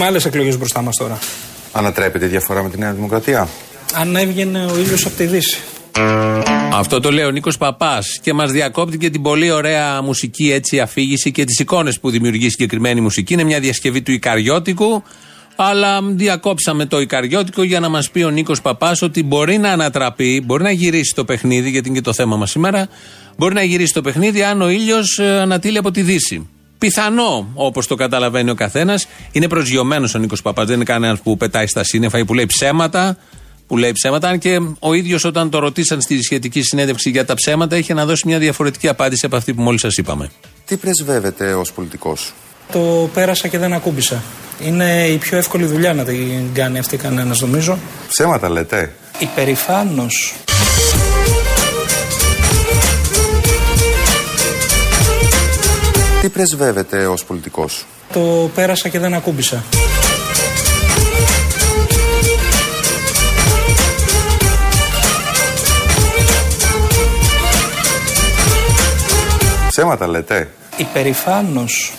Έχουμε άλλες εκλογές μπροστά μας τώρα. Ανατρέπεται η διαφορά με τη Νέα Δημοκρατία; Αν έβγαινε ο ήλιος από τη Δύση. Αυτό το λέει ο Νίκος Παπάς και μας διακόπτει και την πολύ ωραία μουσική έτσι αφήγηση και τις εικόνες που δημιουργεί η συγκεκριμένη μουσική. Είναι μια διασκευή του Ικαριώτικου. Αλλά διακόψαμε το Ικαριώτικο για να μας πει ο Νίκος Παπάς ότι μπορεί να ανατραπεί, μπορεί να γυρίσει το παιχνίδι, γιατί είναι και το θέμα μας σήμερα. Μπορεί να γυρίσει το παιχνίδι αν ο ήλιος ανατείλει από τη Δύση. Πιθανό, όπως το καταλαβαίνει ο καθένας, είναι προσγειωμένος ο Νίκος Παπάς. Δεν είναι κανένας που πετάει στα σύννεφα ή που λέει ψέματα. Που λέει ψέματα, αν και ο ίδιος όταν το ρωτήσαν στη σχετική συνέντευξη για τα ψέματα, είχε να δώσει μια διαφορετική απάντηση από αυτή που μόλις σας είπαμε. Τι πρεσβεύετε ως πολιτικός, Το πέρασα και δεν ακούμπησα. Είναι η πιο εύκολη δουλειά να την κάνει αυτή κανένας, νομίζω. Ψέματα λέτε; Υπερηφάνος. Τι πρεσβεύετε ως πολιτικός, Το πέρασα και δεν ακούμπησα. Ψέματα λέτε; Υπερηφάνος.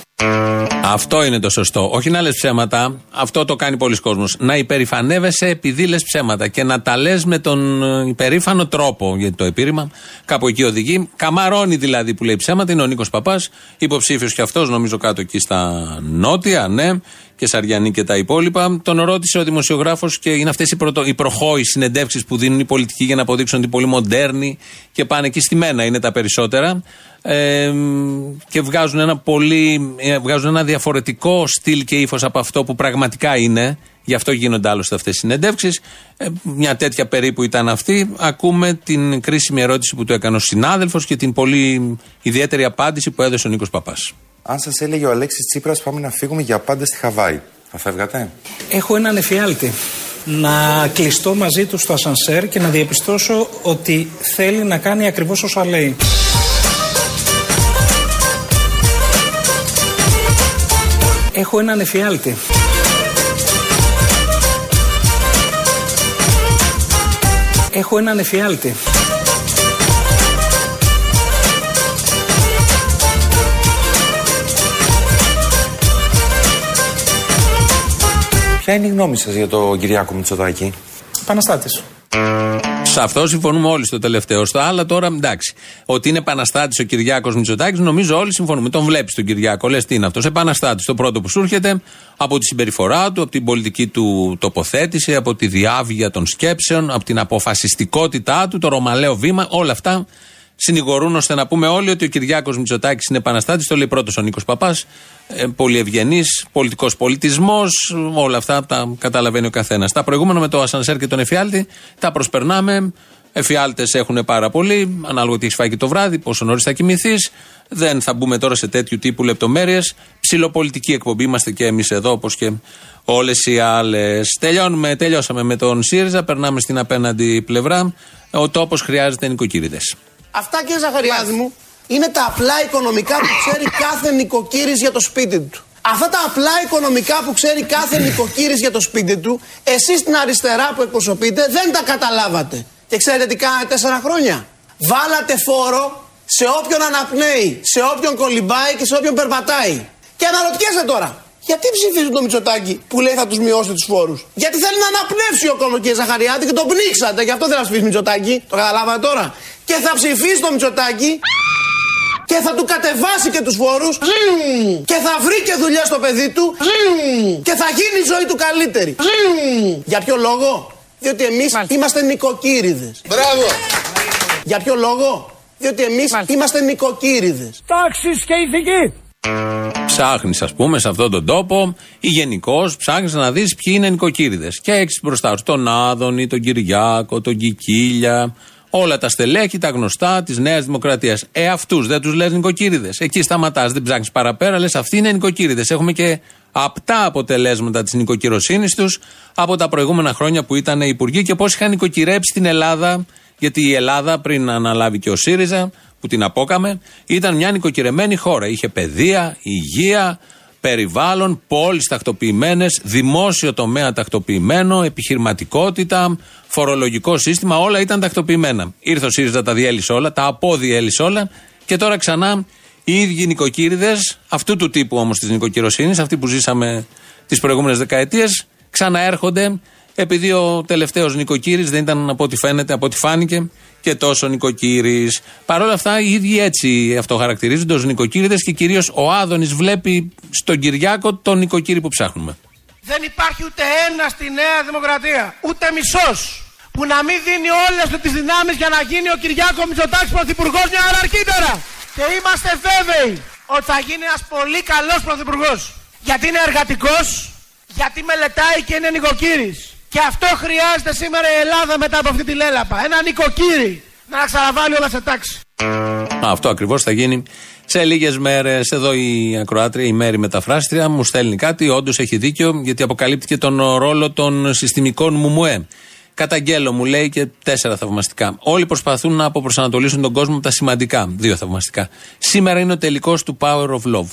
Αυτό είναι το σωστό. Όχι να λες ψέματα, αυτό το κάνει πολλοί κόσμος. Να υπερηφανεύεσαι επειδή λες ψέματα και να τα λες με τον ε, υπερήφανο τρόπο. Γιατί το επίρρημα κάπου εκεί οδηγεί. Καμαρώνει δηλαδή που λέει ψέματα. Είναι ο Νίκος Παπάς, υποψήφιος και αυτός, νομίζω κάτω εκεί στα νότια, ναι, και Σαριανή και τα υπόλοιπα. Τον ρώτησε ο δημοσιογράφος και είναι αυτές οι, πρωτο, οι προχώοι συνεντεύξεις που δίνουν οι πολιτικοί για να αποδείξουν ότι είναι πολύ μοντέρνοι και πάνε εκεί στη μένα είναι τα περισσότερα. Ε, και βγάζουν ένα πολύ ε, βγάζουν ένα διαφορετικό στυλ και ύφος από αυτό που πραγματικά είναι. Γι' αυτό γίνονται άλλωστε αυτές οι συνεντεύξεις. Ε, μια τέτοια περίπου ήταν αυτή. Ακούμε την κρίσιμη ερώτηση που του έκανε ο συνάδελφος και την πολύ ιδιαίτερη απάντηση που έδωσε ο Νίκος Παπάς. Αν σας έλεγε ο Αλέξης Τσίπρας, πάμε να φύγουμε για πάντα στη Χαβάη, θα φεύγατε; Έχω έναν εφιάλτη. Να κλειστώ μαζί του στο ασανσέρ και να διαπιστώσω ότι θέλει να κάνει ακριβώς όσα λέει. Έχω έναν εφιάλτη. Έχω έναν εφιάλτη. Ποια είναι η γνώμη σας για τον Κυριάκο Μητσοτάκη, Επαναστάτης. Σε αυτό συμφωνούμε όλοι στο τελευταίο. Στο άλλο τώρα εντάξει. Ότι είναι επαναστάτης ο Κυριάκος Μητσοτάκης, νομίζω όλοι συμφωνούμε. Τον βλέπεις τον Κυριάκο, λες τι είναι αυτός. Επαναστάτης. Το πρώτο που σου έρχεται από τη συμπεριφορά του, από την πολιτική του τοποθέτηση, από τη διάβγεια των σκέψεων, από την αποφασιστικότητά του, το ρωμαλαίο βήμα, όλα αυτά συνηγορούν ώστε να πούμε όλοι ότι ο Κυριάκος Μητσοτάκης είναι επαναστάτης. Το λέει πρώτος ο Νίκος Παπάς. Ε, πολύ ευγενής, πολιτικός πολιτισμός. Όλα αυτά τα καταλαβαίνει ο καθένας. Τα προηγούμενα με το Ασανσέρ και τον Εφιάλτη τα προσπερνάμε. Εφιάλτες έχουν πάρα πολύ, ανάλογα τι έχεις φάει και το βράδυ, πόσο νωρίς θα κοιμηθείς. Δεν θα μπούμε τώρα σε τέτοιου τύπου λεπτομέρειες. Ψιλοπολιτική εκπομπή είμαστε και εμείς εδώ, όπως και όλες οι άλλες. Τελειώνουμε, τελειώσαμε με τον ΣΥΡΙΖΑ, περνάμε στην απέναντι πλευρά. Ο τόπος χρειάζεται νοικοκύριδε. Αυτά κύριε Ζαχαριάδη μου είναι τα απλά οικονομικά που ξέρει κάθε νοικοκύρης για το σπίτι του. Αυτά τα απλά οικονομικά που ξέρει κάθε νοικοκύρης για το σπίτι του, εσείς στην αριστερά που εκπροσωπείτε δεν τα καταλάβατε. Και ξέρετε τι κάνατε τέσσερα χρόνια; Βάλατε φόρο σε όποιον αναπνέει, σε όποιον κολυμπάει και σε όποιον περπατάει. Και αναρωτιέσαι τώρα, γιατί ψηφίζουν το Μητσοτάκι που λέει θα τους μειώσετε τους φόρους; Γιατί θέλει να αναπνεύσει ο κόσμο κύριε Ζαχαριάτη και τον πνίξατε. Γι' αυτό δεν θα ψηφίσει Μητσοτάκι. Το καταλάβατε τώρα; Και θα ψηφίσει το Μητσοτάκι και θα του κατεβάσει και τους φόρους και θα βρει και δουλειά στο παιδί του και θα γίνει η ζωή του καλύτερη. Για ποιο λόγο; Διότι εμείς είμαστε νοικοκύριδες. Μπράβο! Για ποιο λόγο; Διότι εμείς είμαστε νοικοκύριδες. Τάξεις και ηθική! Ψάχνεις, ας πούμε, σε αυτόν τον τόπο ή γενικώς ψάχνεις να δεις ποιοι είναι νοικοκύριδες. Και έχεις μπροστά σου τον Άδωνη, τον Κυριάκο, τον Κικίλια, όλα τα στελέχη, τα γνωστά της Νέας Δημοκρατίας. Ε, αυτούς δεν τους λες νοικοκύριδες. Εκεί σταματάς, δεν ψάχνεις παραπέρα, λες αυτοί είναι νοικοκύριδες. Έχουμε και απτά αποτελέσματα της νοικοκυροσύνης τους από τα προηγούμενα χρόνια που ήταν υπουργοί και πώς είχαν νοικοκυρέψει την Ελλάδα. Γιατί η Ελλάδα πριν αναλάβει και ο ΣΥΡΙΖΑ, που την απόκαμε, ήταν μια νοικοκυρεμένη χώρα. Είχε παιδεία, υγεία, περιβάλλον, πόλεις τακτοποιημένες, δημόσιο τομέα τακτοποιημένο, επιχειρηματικότητα, φορολογικό σύστημα, όλα ήταν τακτοποιημένα. Ήρθε ο ΣΥΡΙΖΑ, τα διέλυσε όλα, τα αποδιέλυσε όλα και τώρα ξανά Οι ίδιοι νοικοκύριδες, αυτού του τύπου όμως της νοικοκυροσύνης, αυτοί που ζήσαμε τις προηγούμενες δεκαετίες, ξαναέρχονται επειδή ο τελευταίος νοικοκύρης δεν ήταν από ό,τι φαίνεται, από ό,τι φάνηκε και τόσο νοικοκύρης. Παρ' όλα αυτά, οι ίδιοι έτσι αυτοχαρακτηρίζονται ως νοικοκύριδες και κυρίως ο Άδωνης βλέπει στον Κυριάκο τον νοικοκύρη που ψάχνουμε. Δεν υπάρχει ούτε ένα στη Νέα Δημοκρατία, ούτε μισός, που να μην δίνει όλες τις δυνάμεις για να γίνει ο Κυριάκο Μητσοτάκης πρωθυπουργός μια ώρα αρχίτερα. Και είμαστε βέβαιοι ότι θα γίνει ένας πολύ καλός πρωθυπουργός. Γιατί είναι εργατικός, γιατί μελετάει και είναι νοικοκύρης. Και αυτό χρειάζεται σήμερα η Ελλάδα μετά από αυτή τη λέλαπα. Ένα νοικοκύρη να ξαναβάλει όλα σε τάξη. Αυτό ακριβώς θα γίνει σε λίγες μέρες. Εδώ η ακροάτρια, η Μέρη Μεταφράστρια, μου στέλνει κάτι. Όντως έχει δίκιο, γιατί αποκαλύπτει τον ρόλο των συστημικών μουμουέ. Καταγγέλλω, μου λέει και τέσσερα θαυμαστικά. Όλοι προσπαθούν να αποπροσανατολίσουν τον κόσμο από τα σημαντικά. Δύο θαυμαστικά. Σήμερα είναι ο τελικός του Power of Love.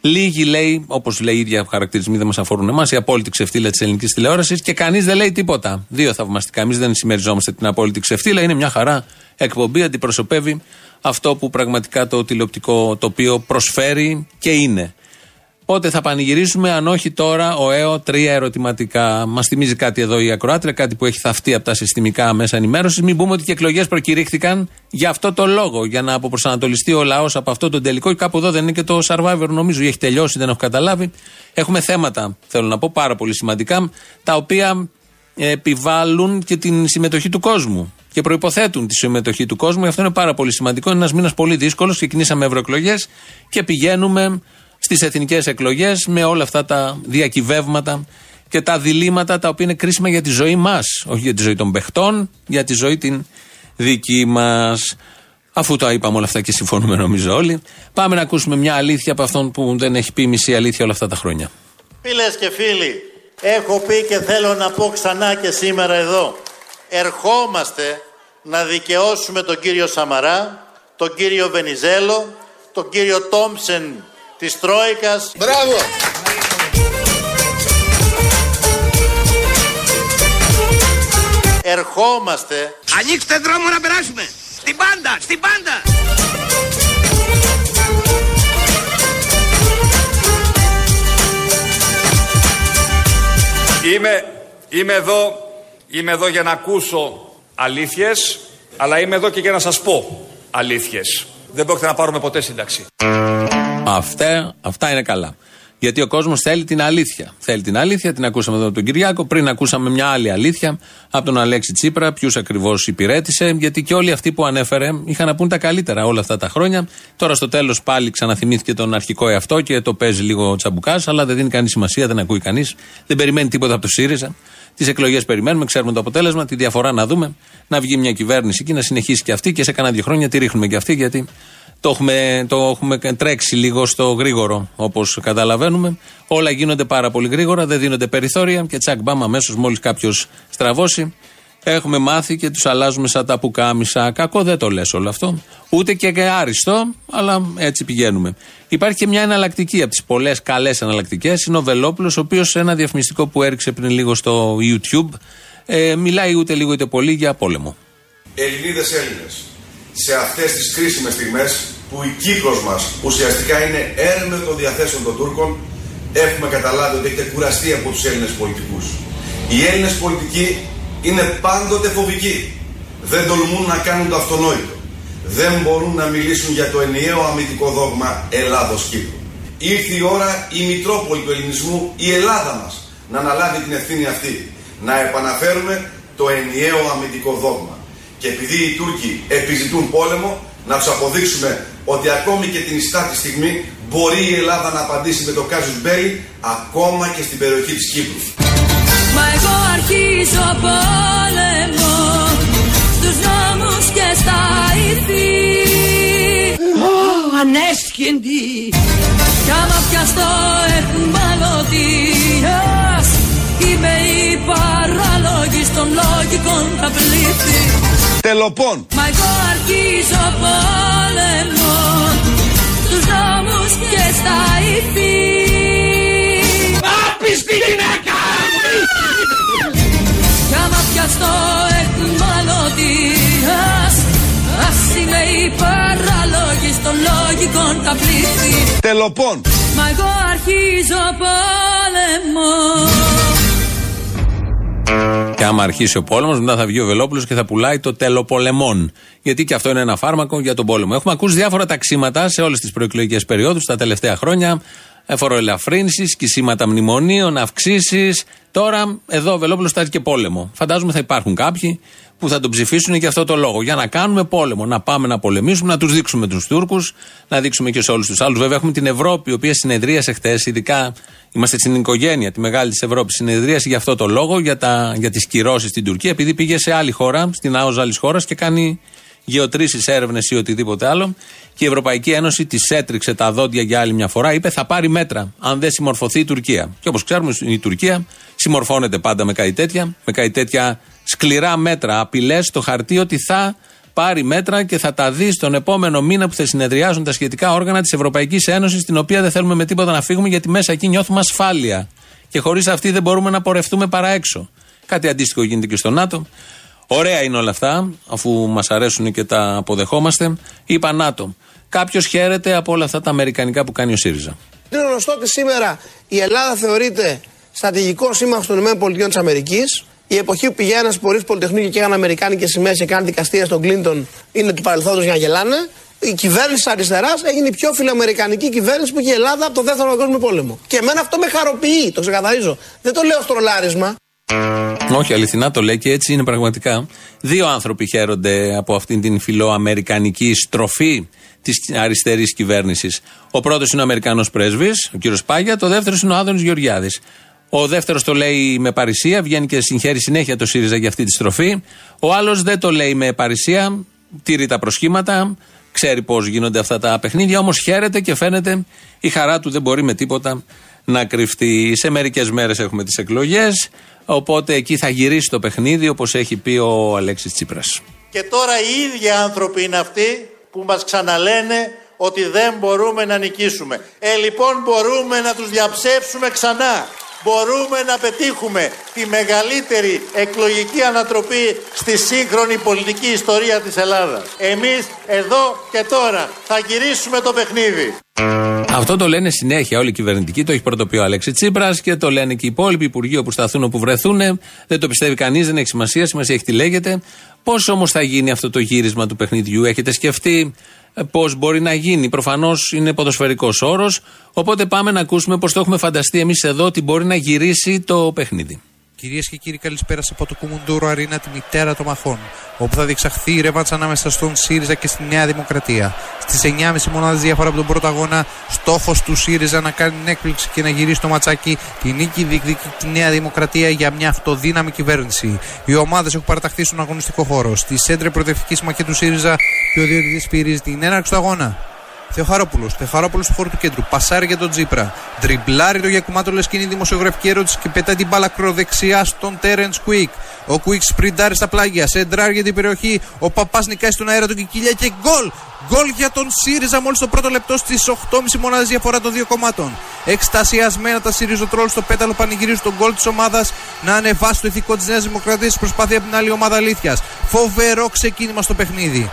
Λίγοι λέει, όπως λέει οι ίδια χαρακτηρισμοί δεν μας αφορούν εμάς, η απόλυτη ξεφτύλα της ελληνικής τηλεόρασης και κανείς δεν λέει τίποτα. Δύο θαυμαστικά. Εμείς δεν συμμεριζόμαστε την απόλυτη ξεφτύλα. Είναι μια χαρά εκπομπή, αντιπροσωπεύει αυτό που πραγματικά το τηλεοπτικό τοπίο προσφέρει και είναι. Πότε θα πανηγυρίσουμε, αν όχι τώρα, ο ΕΟ, τρία ερωτηματικά. Μας θυμίζει κάτι εδώ η Ακροάτρια, κάτι που έχει θαυτεί από τα συστημικά μέσα ενημέρωσης. Μην πούμε ότι και εκλογές προκηρύχθηκαν για αυτό το λόγο, για να αποπροσανατολιστεί ο λαός από αυτό το τελικό. Και κάπου εδώ δεν είναι και το survivor, νομίζω, έχει τελειώσει, δεν έχω καταλάβει. Έχουμε θέματα, θέλω να πω, πάρα πολύ σημαντικά, τα οποία επιβάλλουν και την συμμετοχή του κόσμου και προποθέτουν τη συμμετοχή του κόσμου. Αυτό είναι πάρα πολύ σημαντικό. Είναι ένας μήνας πολύ δύσκολος. Ξεκινήσαμε ευρωεκλογές και πηγαίνουμε στις εθνικές εκλογές με όλα αυτά τα διακυβεύματα και τα διλήμματα τα οποία είναι κρίσιμα για τη ζωή μας. Όχι για τη ζωή των παιχτών, για τη ζωή την δική μας. Αφού τα είπαμε όλα αυτά και συμφωνούμε νομίζω όλοι, πάμε να ακούσουμε μια αλήθεια από αυτόν που δεν έχει πει μισή αλήθεια όλα αυτά τα χρόνια. Φίλες και φίλοι, έχω πει και θέλω να πω ξανά και σήμερα εδώ. Ερχόμαστε να δικαιώσουμε τον κύριο Σαμαρά, τον κύριο Βενιζέλο, τον κύριο Τόμψεν της Τρόικας. Μπράβο! Ερχόμαστε. Ανοίξτε δρόμο να περάσουμε. Στην πάντα, στην πάντα. Είμαι, είμαι εδώ, είμαι εδώ για να ακούσω αλήθειες, αλλά είμαι εδώ και για να σας πω αλήθειες. Δεν πρόκειται να πάρουμε ποτέ σύνταξη. Αυτά, αυτά είναι καλά. Γιατί ο κόσμος θέλει την αλήθεια. Θέλει την αλήθεια, την ακούσαμε εδώ από τον Κυριάκο. Πριν ακούσαμε μια άλλη αλήθεια από τον Αλέξη Τσίπρα, ποιους ακριβώς υπηρέτησε. Γιατί και όλοι αυτοί που ανέφερε είχαν να πούν τα καλύτερα όλα αυτά τα χρόνια. Τώρα στο τέλος πάλι ξαναθυμήθηκε τον αρχικό εαυτό και το παίζει λίγο τσαμπουκάς, αλλά δεν δίνει κανείς σημασία, δεν ακούει κανείς. Δεν περιμένει τίποτα από το ΣΥΡΙΖΑ. Τις εκλογές περιμένουμε, ξέρουμε το αποτέλεσμα, τη διαφορά να δούμε. Να βγει μια κυβέρνηση και να συνεχίσει και αυτή και σε κανένα δύο χρόνια τη ρίχνουμε και αυτή γιατί το έχουμε, το έχουμε τρέξει λίγο στο γρήγορο, όπως καταλαβαίνουμε. Όλα γίνονται πάρα πολύ γρήγορα, δεν δίνονται περιθώρια και τσακ μπαμ αμέσως μόλις κάποιος στραβώσει. Έχουμε μάθει και τους αλλάζουμε σαν τα πουκάμισα. Κακό δεν το λες όλο αυτό. Ούτε και άριστο, αλλά έτσι πηγαίνουμε. Υπάρχει και μια εναλλακτική από τις πολλές καλές εναλλακτικές. Είναι ο Βελόπουλος, ο οποίος σε ένα διαφημιστικό που έριξε πριν λίγο στο YouTube ε, μιλάει ούτε λίγο είτε πολύ για πόλεμο. Ελληνίδες Έλληνες, σε αυτές τις κρίσιμες στιγμές που η κύκλος μας ουσιαστικά είναι έρμεο των διαθέσεων των Τούρκων, έχουμε καταλάβει ότι έχετε κουραστεί από τους Έλληνες πολιτικούς. Οι Έλληνες πολιτικοί είναι πάντοτε φοβικοί. Δεν τολμούν να κάνουν το αυτονόητο. Δεν μπορούν να μιλήσουν για το ενιαίο αμυντικό δόγμα Ελλάδος-Κύπρου. Ήρθε η ώρα η Μητρόπολη του Ελληνισμού, η Ελλάδα μας, να αναλάβει την ευθύνη αυτή. Να επαναφέρουμε το ενιαίο αμυντικό δόγμα. Και επειδή οι Τούρκοι επιζητούν πόλεμο, να τους αποδείξουμε ότι ακόμη και την ιστά τη στιγμή μπορεί η Ελλάδα να απαντήσει με το Κάζους Μπέλι ακόμα και στην περιοχή της Κύπρου. Μα εγώ αρχίζω πόλεμο στους νόμους και στα ηθή Oh, ανέσχυντη Κι άμα πιαστώ εχμαλωτίας Είμαι η παράλογη των λογικών τα πλήθη Τελοπών. Μα εγώ αρχίζω πόλεμο Στους δρόμους και στα ηθή Άπιστη γυναίκα Κι άμα πιαστώ εχμαλωτίας Ας είμαι η παράλογη των λογικών θα πλήθει Τελοπών. Μα εγώ αρχίζω πόλεμο άμα αρχίσει ο πόλεμος, μετά θα βγει ο Βελόπουλος και θα πουλάει το τελοπολεμόν. Γιατί και αυτό είναι ένα φάρμακο για τον πόλεμο. Έχουμε ακούσει διάφορα ταξίματα σε όλες τις προεκλογικές περιόδους τα τελευταία χρόνια. Φοροελαφρύνσει, κυσίματα μνημονίων, αυξήσεις. Τώρα εδώ ο Βελόπουλος στάζει και πόλεμο. Φαντάζομαι θα υπάρχουν κάποιοι που θα τον ψηφίσουν για αυτό το λόγο. Για να κάνουμε πόλεμο. Να πάμε να πολεμήσουμε, να τους δείξουμε τους Τούρκους, να δείξουμε και σε όλους τους άλλους. Βέβαια, έχουμε την Ευρώπη, η οποία συνεδρίασε χθες, ειδικά είμαστε στην οικογένεια, τη μεγάλη της Ευρώπης. Συνεδρίασε για αυτό το λόγο, για, τα, για τις κυρώσεις στην Τουρκία, επειδή πήγε σε άλλη χώρα, στην ΑΟΖ άλλης χώρας και κάνει γεωτρήσεις, έρευνες ή οτιδήποτε άλλο. Και η Ευρωπαϊκή Ένωση της έτριξε τα δόντια για άλλη μια φορά. Είπε θα πάρει μέτρα αν δεν συμμορφωθεί η Τουρκία. Και όπως ξέρουμε, η Τουρκία συμμορφώνεται πάντα με κάτι τέτοια, με κάτι τέτοια σκληρά μέτρα, απειλές στο χαρτί ότι θα πάρει μέτρα και θα τα δει στον επόμενο μήνα που θα συνεδριάζουν τα σχετικά όργανα της Ευρωπαϊκής Ένωσης, την οποία δεν θέλουμε με τίποτα να φύγουμε, γιατί μέσα εκεί νιώθουμε ασφάλεια. Και χωρίς αυτή δεν μπορούμε να πορευτούμε παρά έξω. Κάτι αντίστοιχο γίνεται και στο ΝΑΤΟ. Ωραία είναι όλα αυτά, αφού μας αρέσουν και τα αποδεχόμαστε. Είπα ΝΑΤΟ. Κάποιος χαίρεται από όλα αυτά τα αμερικανικά που κάνει ο ΣΥΡΙΖΑ. Είναι γνωστό ότι σήμερα η Ελλάδα θεωρείται στρατηγικό σύμμαχος των ΗΠΑ. Η εποχή που πηγαίνανε ένας πορεί Πολυτεχνείου και έκαναν Αμερικάνικε σημαίε και κάναν δικαστήρια στον Κλίντον είναι του παρελθόντος για να γελάνε. Η κυβέρνηση της αριστεράς έγινε η πιο φιλοαμερικανική κυβέρνηση που είχε η Ελλάδα από το δεύτερο παγκόσμιο πόλεμο. Και εμένα αυτό με χαροποιεί, το ξεκαθαρίζω. Δεν το λέω στρολάρισμα. Όχι, αληθινά το λέει και έτσι είναι πραγματικά. Δύο άνθρωποι χαίρονται από αυτήν την φιλοαμερικανική στροφή της αριστερής κυβέρνησης. Ο πρώτος είναι ο Αμερικανός πρέσβης, ο κύριος Πάγια, το δεύτερο είναι ο Άδωνης Γεωργιάδης. Ο δεύτερος το λέει με παρησία, βγαίνει και συγχαίρει συνέχεια το ΣΥΡΙΖΑ για αυτή τη στροφή. Ο άλλος δεν το λέει με παρησία, τήρει τα προσχήματα, ξέρει πώς γίνονται αυτά τα παιχνίδια, όμως χαίρεται και φαίνεται η χαρά του δεν μπορεί με τίποτα να κρυφτεί. Σε μερικές μέρες έχουμε τις εκλογές, οπότε εκεί θα γυρίσει το παιχνίδι όπως έχει πει ο Αλέξης Τσίπρας. Και τώρα οι ίδιοι άνθρωποι είναι αυτοί που μας ξαναλένε ότι δεν μπορούμε να νικήσουμε. Ε, λοιπόν μπορούμε να τους διαψεύσουμε ξανά. Μπορούμε να πετύχουμε τη μεγαλύτερη εκλογική ανατροπή στη σύγχρονη πολιτική ιστορία της Ελλάδας. Εμείς εδώ και τώρα θα γυρίσουμε το παιχνίδι. Αυτό το λένε συνέχεια όλοι οι κυβερνητικοί. Το έχει πρωτοποιεί ο Αλέξη Τσίπρας και το λένε και οι υπόλοιποι υπουργοί όπου σταθούν, όπου βρεθούν. Δεν το πιστεύει κανείς, δεν έχει σημασία. Σημασία έχει τι λέγεται. Πώς όμως θα γίνει αυτό το γύρισμα του παιχνιδιού, έχετε σκεφτεί; Πώς μπορεί να γίνει. Προφανώς είναι ποδοσφαιρικός όρος. Οπότε πάμε να ακούσουμε πώς το έχουμε φανταστεί εμείς εδώ ότι μπορεί να γυρίσει το παιχνίδι. Κυρίες και κύριοι, καλησπέρα από το Κουμουντούρο Αρίνα, τη μητέρα των μαχών, όπου θα διεξαχθεί η ρεύματσα ανάμεσα στον ΣΥΡΙΖΑ και στη Νέα Δημοκρατία. Στις 9.30 μονάδες διαφορά από τον πρώτο αγώνα, στόχος του ΣΥΡΙΖΑ να κάνει την έκπληξη και να γυρίσει το ματσάκι τη νίκη διεκδικεί τη Νέα Δημοκρατία για μια αυτοδύναμη κυβέρνηση. Οι ομάδες έχουν παραταχθεί στον αγωνιστικό χώρο. Στη σέντρε προοδευτικής συμμαχία του ΣΥΡΙΖΑ και ο διοικητή πυρίζει την έναρξη του αγώνα. Θεοχαρόπουλος. Θεοχαρόπουλος στο χώρο του κέντρου. Πασάρει για τον Τζίπρα. Τριμπλάρει το Γιακουμάτο λες και είναι δημοσιογραφική ερώτηση και πετάει την μπάλα κροδεξιά στον Τέρεντ Κουίκ. Ο Κουίκ σπριντάρει στα πλάγια. Σεντράρει για την περιοχή. Ο Παπάς νικάει στον αέρα του Κικίλια και γκολ. Γκολ για τον ΣΥΡΙΖΑ μόλις το πρώτο λεπτό στις 8,5 μονάδες διαφορά των δύο κομμάτων. Εκστασιασμένα τα ΣΥΡΙΖΟ στο πέταλο πανηγυρίζουν τον γκολ της ομάδας να ανεβάσει το ηθικό της Νέας Δημοκρατίας προσπάθεια από την άλλη ομάδα αλήθειας. Φοβερό ξεκίνημα στο παιχνίδι.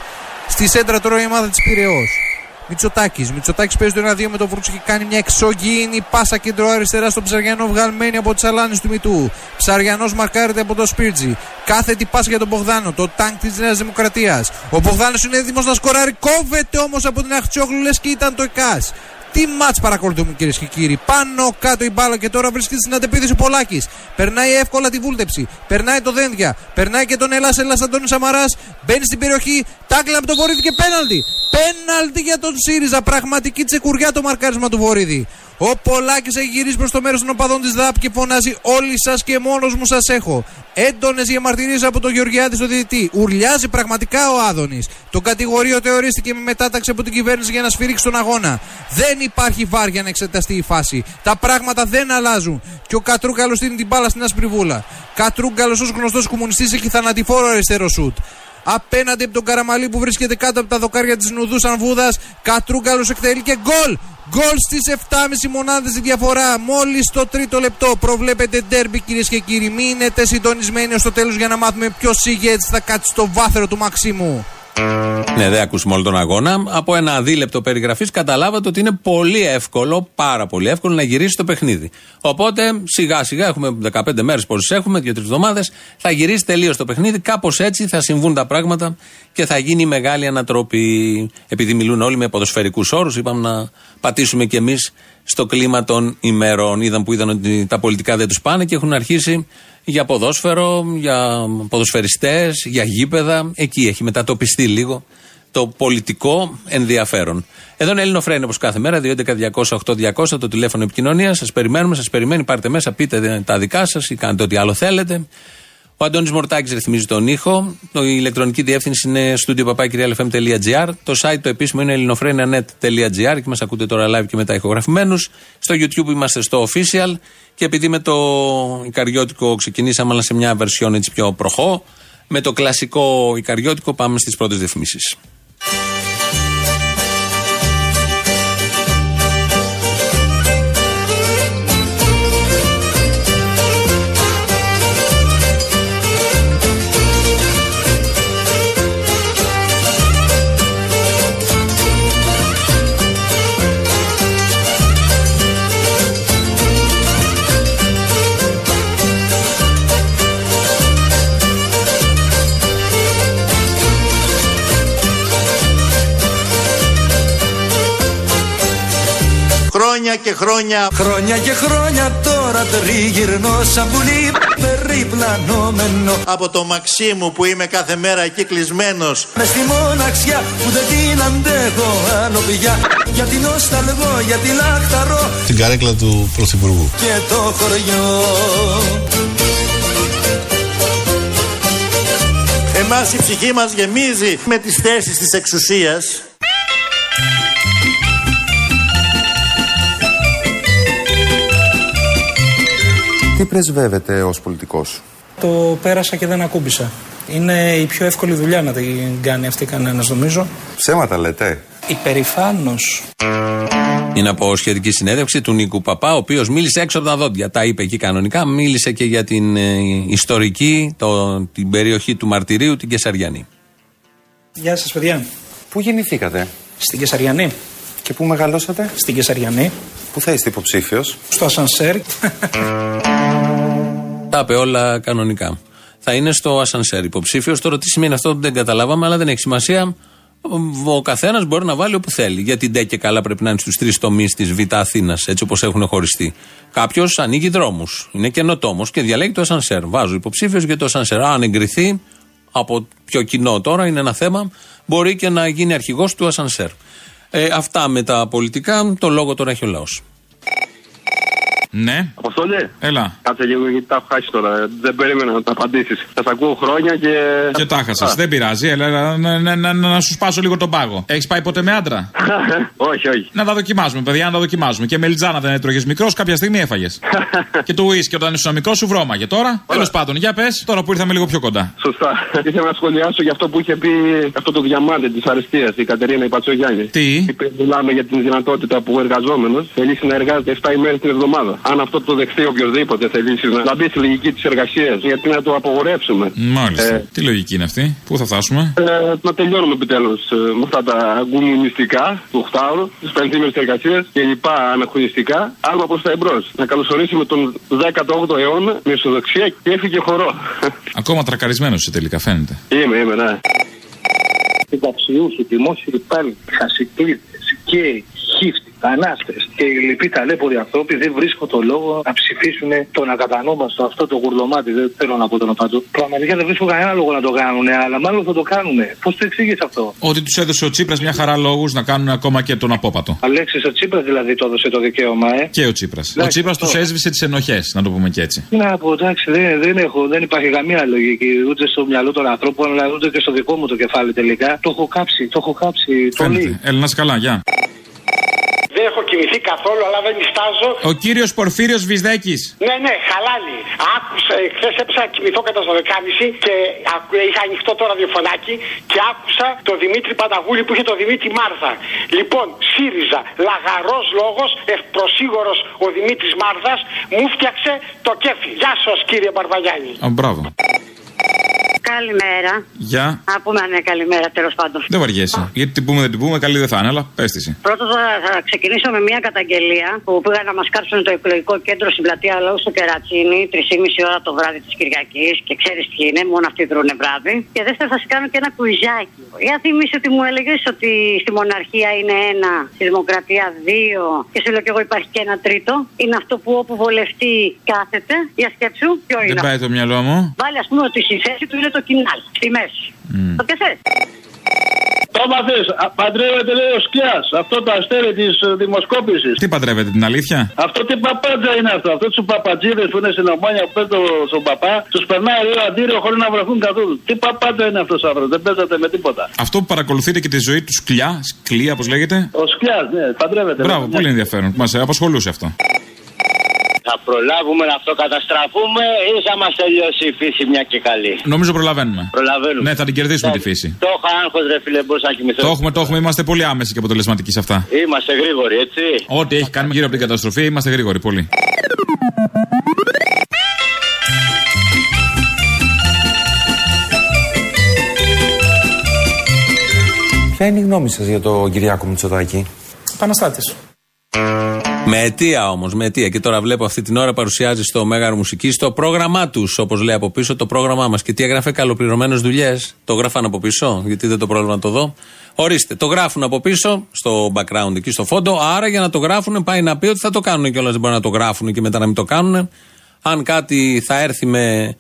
Στη σέντρα τώρα η ομάδα της Πυραιός. Μητσοτάκης. Μητσοτάκης παίζει το 1-2 με το Βρούτσο και κάνει μια εξωγήινη πάσα κέντρο αριστερά στον Ψαριανό βγαλμένη από τις αλάνες του Μητού. Ψαριανός μαρκάρεται από το Σπίρτζι. Κάθετη πάσα για τον Μπογδάνο, το τάγκ της Νέας Δημοκρατίας. Ο Μπογδάνος είναι έτοιμος να σκοράρει. Κόβεται όμως από την Αχτσιόγλου λες και ήταν το ΕΚΑΣ. Τι μάτς παρακολουθούμε κυρίες και κύριοι. Πάνω κάτω η μπάλα και τώρα βρίσκεται στην αντεπίδηση ο Πολάκης. Περνάει εύκολα τη βούλτεψη. Περνάει το δένδια. Περνάει και τον Ελλάς Ελλάς Αντώνης Σαμαράς. Μπαίνει στην περιοχή. Τάκλα από τον Βορύδη και πέναλτι. Πέναλτι για τον ΣΥΡΙΖΑ. Πραγματική τσεκουριά το μαρκάρισμα του Βορύδη. Ο Πολάκης έχει γυρίσει προς το μέρος των οπαδών της ΔΑΠ και φωνάζει: Όλοι σας και μόνος μου σας έχω. Έντονες διαμαρτυρίες από τον Γεωργιάδης στο διαιτητή. Ουρλιάζει πραγματικά ο Άδωνης. Το κατηγορείο θεωρήστηκε με μετάταξη από την κυβέρνηση για να σφυρίξει τον αγώνα. Δεν υπάρχει βάρ για να εξεταστεί η φάση. Τα πράγματα δεν αλλάζουν. Και ο Κατρούγκαλος στείλει την μπάλα στην άσπρη βούλα. Κατρούγκαλος ως γνωστός κομμουνιστής έχει θανατηφόρο αριστερό σουτ απέναντι από τον Καραμαλή που βρίσκεται κάτω από τα δοκάρια της Νουδούς Ανβούδα. Κατρούγκαλος εκτελεί και γκολ. Γκολ στις 7,5 μονάδες η διαφορά. Μόλις το τρίτο λεπτό προβλέπετε ντέρμπι κυρίες και κύριοι. Μείνετε συντονισμένοι ως το τέλος για να μάθουμε ποιος ηγέτη θα κάτσει στο βάθρο του Μαξίμου. Ναι, δεν ακούσουμε όλο τον αγώνα. Από ένα δίλεπτο περιγραφής καταλάβατε ότι είναι πολύ εύκολο, πάρα πολύ εύκολο να γυρίσει το παιχνίδι. Οπότε σιγά σιγά, έχουμε 15 μέρες πόσες έχουμε, 2-3 εβδομάδες, θα γυρίσει τελείως το παιχνίδι. Κάπως έτσι θα συμβούν τα πράγματα και θα γίνει μεγάλη ανατροπή. Επειδή μιλούν όλοι με ποδοσφαιρικούς όρους, είπαμε να πατήσουμε κι εμείς στο κλίμα των ημερών. Είδαν που είδαν ότι τα πολιτικά δεν τους πάνε και έχουν αρχίσει για ποδόσφαιρο, για ποδοσφαιριστές, για γήπεδα. Εκεί έχει μετατοπιστεί λίγο το πολιτικό ενδιαφέρον. Εδώ είναι Ελληνοφρένη όπως κάθε μέρα, 2.11.200.8.200 το τηλέφωνο επικοινωνίας. Σας περιμένουμε, σας περιμένει. Πάρτε μέσα, πείτε τα δικά σας ή κάντε ό,τι άλλο θέλετε. Ο Αντώνη Μορτάκης ρυθμίζει τον ήχο. Η ηλεκτρονική διεύθυνση είναι studio.papakirialfm.gr. Το site το επίσημο είναι ελληνοφρένια.net.gr και μας ακούτε τώρα live και μετά ηχογραφημένους. Στο YouTube είμαστε στο official. Και επειδή με το Ικαριώτικο ξεκινήσαμε, αλλά σε μια βερσιόν έτσι πιο προχώ, με το κλασικό Ικαριώτικο πάμε στις πρώτες διαφημίσεις. Χρόνια και χρόνια. Χρόνια και χρόνια τώρα τριγυρνώ σαν πουλί περιπλανόμενο. Από το Μαξίμου που είμαι κάθε μέρα εκεί κλεισμένος. Μες στη μοναξιά που δεν την αντέχω άλλο πια Γιατί νοσταλγώ, γιατί λαχταρώ Την καρέκλα του Πρωθυπουργού. Και το χωριό. Εμάς η ψυχή μας γεμίζει με τις θέσεις της εξουσίας Τι πρεσβεύετε ως πολιτικός; Το πέρασα και δεν ακούμπησα. Είναι η πιο εύκολη δουλειά να την κάνει αυτή κανένας, νομίζω. Ψέματα λέτε; Υπερηφάνος. Είναι από σχετική συνέντευξη του Νίκου Παπά, ο οποίος μίλησε έξω από τα δόντια. Τα είπε εκεί κανονικά. Μίλησε και για την ε, ιστορική, το, την περιοχή του Μαρτυρίου, την Κεσαριανή. Γεια σας, παιδιά. Πού γεννηθήκατε; Στην Κεσαριανή. Και πού μεγαλώσατε; Στην Κεσαριανή. Πού θα είστε υποψήφιος; Στο ασανσέρ. Τα είπε όλα κανονικά. Θα είναι στο ασανσέρ υποψήφιος. Τώρα τι σημαίνει αυτό δεν καταλάβαμε, αλλά δεν έχει σημασία. Ο καθένας μπορεί να βάλει όπου θέλει. Γιατί ντε και καλά πρέπει να είναι στους τρεις τομείς της Β' Αθήνας, έτσι όπως έχουν χωριστεί. Κάποιος ανοίγει δρόμους, είναι καινοτόμος και διαλέγει το ασανσέρ. Βάζω υποψήφιος για το ασανσέρ. Αν εγκριθεί από πιο κοινό τώρα, είναι ένα θέμα, μπορεί και να γίνει αρχηγός του ασανσέρ. Ε, αυτά με τα πολιτικά, το λόγο τώρα έχει ο λαός. Ναι. Αποστολή. Έλα. Κάτσε λίγο γιατί τα έχω χάσει τώρα. Δεν περίμενα να τα απαντήσεις. Θα τα ακούω χρόνια και. Και τα χάσα. Δεν πειράζει. Έλα, έλα, να, να, να, να σου σπάσω λίγο τον πάγο. Έχεις πάει ποτέ με άντρα; όχι, όχι. Να τα δοκιμάζουμε, παιδιά, να τα δοκιμάζουμε. Και μελιτζάνα δεν έτρωγες μικρός, κάποια στιγμή έφαγες. και το ουίσκι όταν ήσουν μικρός σου βρώμαγε. Τώρα, τέλος πάντων, για πες, τώρα που ήρθαμε λίγο πιο κοντά. Σωστά. Ήθελα να σχολιάσω για αυτό που είχε πει αυτό το διαμάντι της αριστείας η Κατερίνα Ιπατσογιάννη. Τι; Είπε, μιλάμε για την δυνατότητα που ο εργαζόμενος θέλει να εργάζεται 7 ημέρες την εβδομάδα. Αν αυτό το δεχτεί οποιοδήποτε θελήσει να, να μπει στη λογική της εργασίας, γιατί να το απογορεύσουμε. Μάλιστα. Ε, Τι λογική είναι αυτή, πού θα φτάσουμε; ε, να τελειώνουμε επιτέλους με αυτά τα κομμουνιστικά του 8 τι πενθήμερε εργασίε και λοιπά αναχρονιστικά. Άλμα προς τα εμπρός. Να καλωσορίσουμε τον 18ο αιώνα με ισοδοξία και έφυγε χορό. Ακόμα τρακαρισμένος είσαι τελικά, φαίνεται. είμαι, είμαι, ναι. συνταξιούχοι, δημόσιοι υπάλληλοι, χασικλίτε, καίοι, χίφτοι, ανάστε και οι λοιποί ταλέποροι άνθρωποι δεν βρίσκω το λόγο να ψηφίσουν τον ακατανόμαστο αυτό το γουρλωμάτι. Δεν θέλω να πω τον πάντου. Πραγματικά δεν βρίσκω κανένα λόγο να το κάνουν, αλλά μάλλον θα το κάνουν. Πώς το εξήγησε αυτό; Ότι τους έδωσε ο Τσίπρας μια χαρά λόγους να κάνουν ακόμα και τον απόπατο. Αλέξης ο Τσίπρας δηλαδή το έδωσε το δικαίωμα, ε; Και ο Τσίπρας. Ο Εντάξει, Τσίπρας τους αυτό. έσβησε τις ενοχές, να το πούμε και έτσι. Τι να πω, εντάξει, δεν, δεν, έχω, δεν υπάρχει καμία λογική ούτε στο μυαλό των ανθρώπων, αλλά ούτε και στο δικό μου το κεφάλι τελικά. Το έχω κάψει, το έχω κάψει πολύ. Φαίνεται. Έλα να είσαι καλά, γεια. Δεν έχω κοιμηθεί καθόλου, αλλά δεν νιστάζω. Ο κύριος Πορφύριος Βυσδέκη. Ναι, ναι, χαλάλι. Άκουσα, χθες έπεσα να κοιμηθώ κατά στο 10.30 και ακου- είχα ανοιχτό το ραδιοφωνάκι και άκουσα το Δημήτρη Πανταγούλη που είχε το Δημήτρη Μάρθα. Λοιπόν, ΣΥΡΙΖΑ, λαγαρός λόγος, ευπροσίγορο ο Δημήτρης Μάρθας, μου φτιάξε το κέφι. Γεια σας, κύριε Μπαρβαγιάννη. Α, μπράβο. Καλημέρα. Γεια. Να πούμε μια καλημέρα τέλος πάντων. Δεν βαριέσαι. Γιατί την πούμε, δεν την πούμε, καλή δεν θα είναι, αλλά πες της. Πρώτο θα, θα ξεκινήσω με μια καταγγελία που πήγαν να μας κάψουν το εκλογικό κέντρο στην πλατεία Λαού στο Κερατσίνη 3,5 ώρα το βράδυ της Κυριακής και ξέρεις τι είναι, μόνο αυτοί δρούνε βράδυ. Και δεύτερο θα σε κάνω και ένα κουιζάκι. Για θυμίσαι ότι μου έλεγες ότι στη μοναρχία είναι ένα, στη δημοκρατία δύο και σου λέω και εγώ υπάρχει και ένα τρίτο. Είναι αυτό που όπου βολευτή κάθεται. Για σκέψου, ποιο είναι. Δεν πάει το μυαλό μου. Βάλει ας πούμε ότι στη θέση του είναι το κοινάλ, στη μέση. Το πιασες. Το μαθες, παντρεύεται λέει ο Σκιάς, αυτό το αστέρι της ε, δημοσκόπησης. Τι παντρεύετε, την αλήθεια; Αυτό τι παπάντζα είναι αυτό, αυτό τους παπατζίδες που είναι στην ομόνια που παίρνουν στον παπά, τους περνάει λίγο αντίριο χωρίς να βρεθούν καθόλου. Τι παπάντζα είναι αυτός ο άνθρωπος, δεν παίζατε με τίποτα. Αυτό που παρακολουθείτε και τη ζωή του σκλιά, σκλία, όπως λέγεται; Ο Σκιάς, ναι, παντρεύεται. Μπράβο, ναι. πολύ ενδιαφέρον. Μας απασχολούσε αυτό. Θα προλάβουμε να αυτοκαταστραφούμε ή θα μας τελειώσει η φύση μια και καλή; Νομίζω προλαβαίνουμε. Προλαβαίνουμε. Ναι, θα την κερδίσουμε τη φύση. Το έχω άγχος, ρε φίλε, μπορούσα να κοιμηθώ. Το έχουμε, το έχουμε, είμαστε πολύ άμεσοι και αποτελεσματικοί σε αυτά. Είμαστε γρήγοροι, έτσι. Ό,τι έχει κάνει γύρω από την καταστροφή, είμαστε γρήγοροι πολύ. Ποια είναι η γνώμη σας για τον Κυριάκο Μητσοτάκη; Επαναστάτης. Με αιτία όμως, με αιτία. Και τώρα βλέπω αυτή την ώρα παρουσιάζει στο Μέγαρο Μουσική το πρόγραμμά τους, όπως λέει από πίσω, το πρόγραμμά μας. Και τι έγραφε, καλοπληρωμένες δουλειές. Το γράφαν από πίσω, γιατί δεν το πρόλαβα να το δω. Ορίστε, το γράφουν από πίσω, στο background εκεί στο φόντο. Άρα για να το γράφουν, πάει να πει ότι θα το κάνουν κιόλας. Δεν μπορεί να το γράφουν και μετά να μην το κάνουν. Αν κάτι θα έρθει με.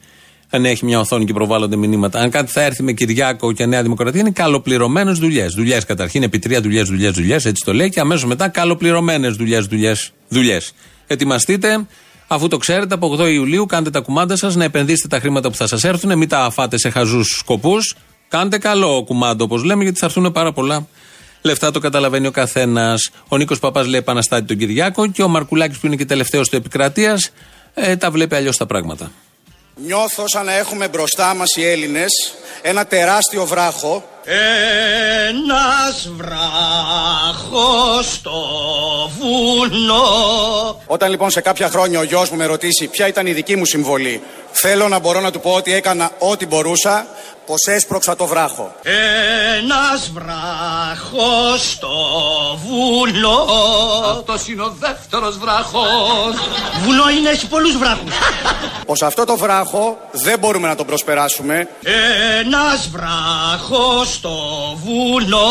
Αν έχει μια οθόνη και προβάλλονται μηνύματα. Αν κάτι θα έρθει με Κυριάκο και Νέα Δημοκρατία, είναι καλοπληρωμένες δουλειές. Δουλειές καταρχήν, επί τρία δουλειές, δουλειές, δουλειές, έτσι το λέει. Και αμέσως μετά καλοπληρωμένες δουλειές, δουλειές, δουλειές. Ετοιμαστείτε, αφού το ξέρετε, από 8 Ιουλίου κάντε τα κουμάντα σας να επενδύσετε τα χρήματα που θα σας έρθουν, μην τα φάτε σε χαζούς σκοπούς. Κάντε καλό κουμάντο, όπως λέμε, γιατί θα έρθουν πάρα πολλά λεφτά, το καταλαβαίνει ο καθένας. Ο Νίκος Παπάς λέει επαναστάτη τον Κυριάκο και ο Μαρκουλάκης που είναι και τελευταίος του επικρατείας ε, τα βλέπει αλλιώς τα πράγματα. Νιώθω σαν να έχουμε μπροστά μας οι Έλληνες ένα τεράστιο βράχο Ένας βράχος στο βουνό. Όταν λοιπόν σε κάποια χρόνια ο γιος μου με ρωτήσει ποια ήταν η δική μου συμβολή Θέλω να μπορώ να του πω ότι έκανα ό,τι μπορούσα Πως έσπρωξα το βράχο. Ένας βράχος στο βουνό. Αυτός είναι ο δεύτερος βράχος. Βουνό είναι, έχει πολλούς βράχους. Πως αυτό το βράχο δεν μπορούμε να τον προσπεράσουμε. Ένας βράχος στο βουνό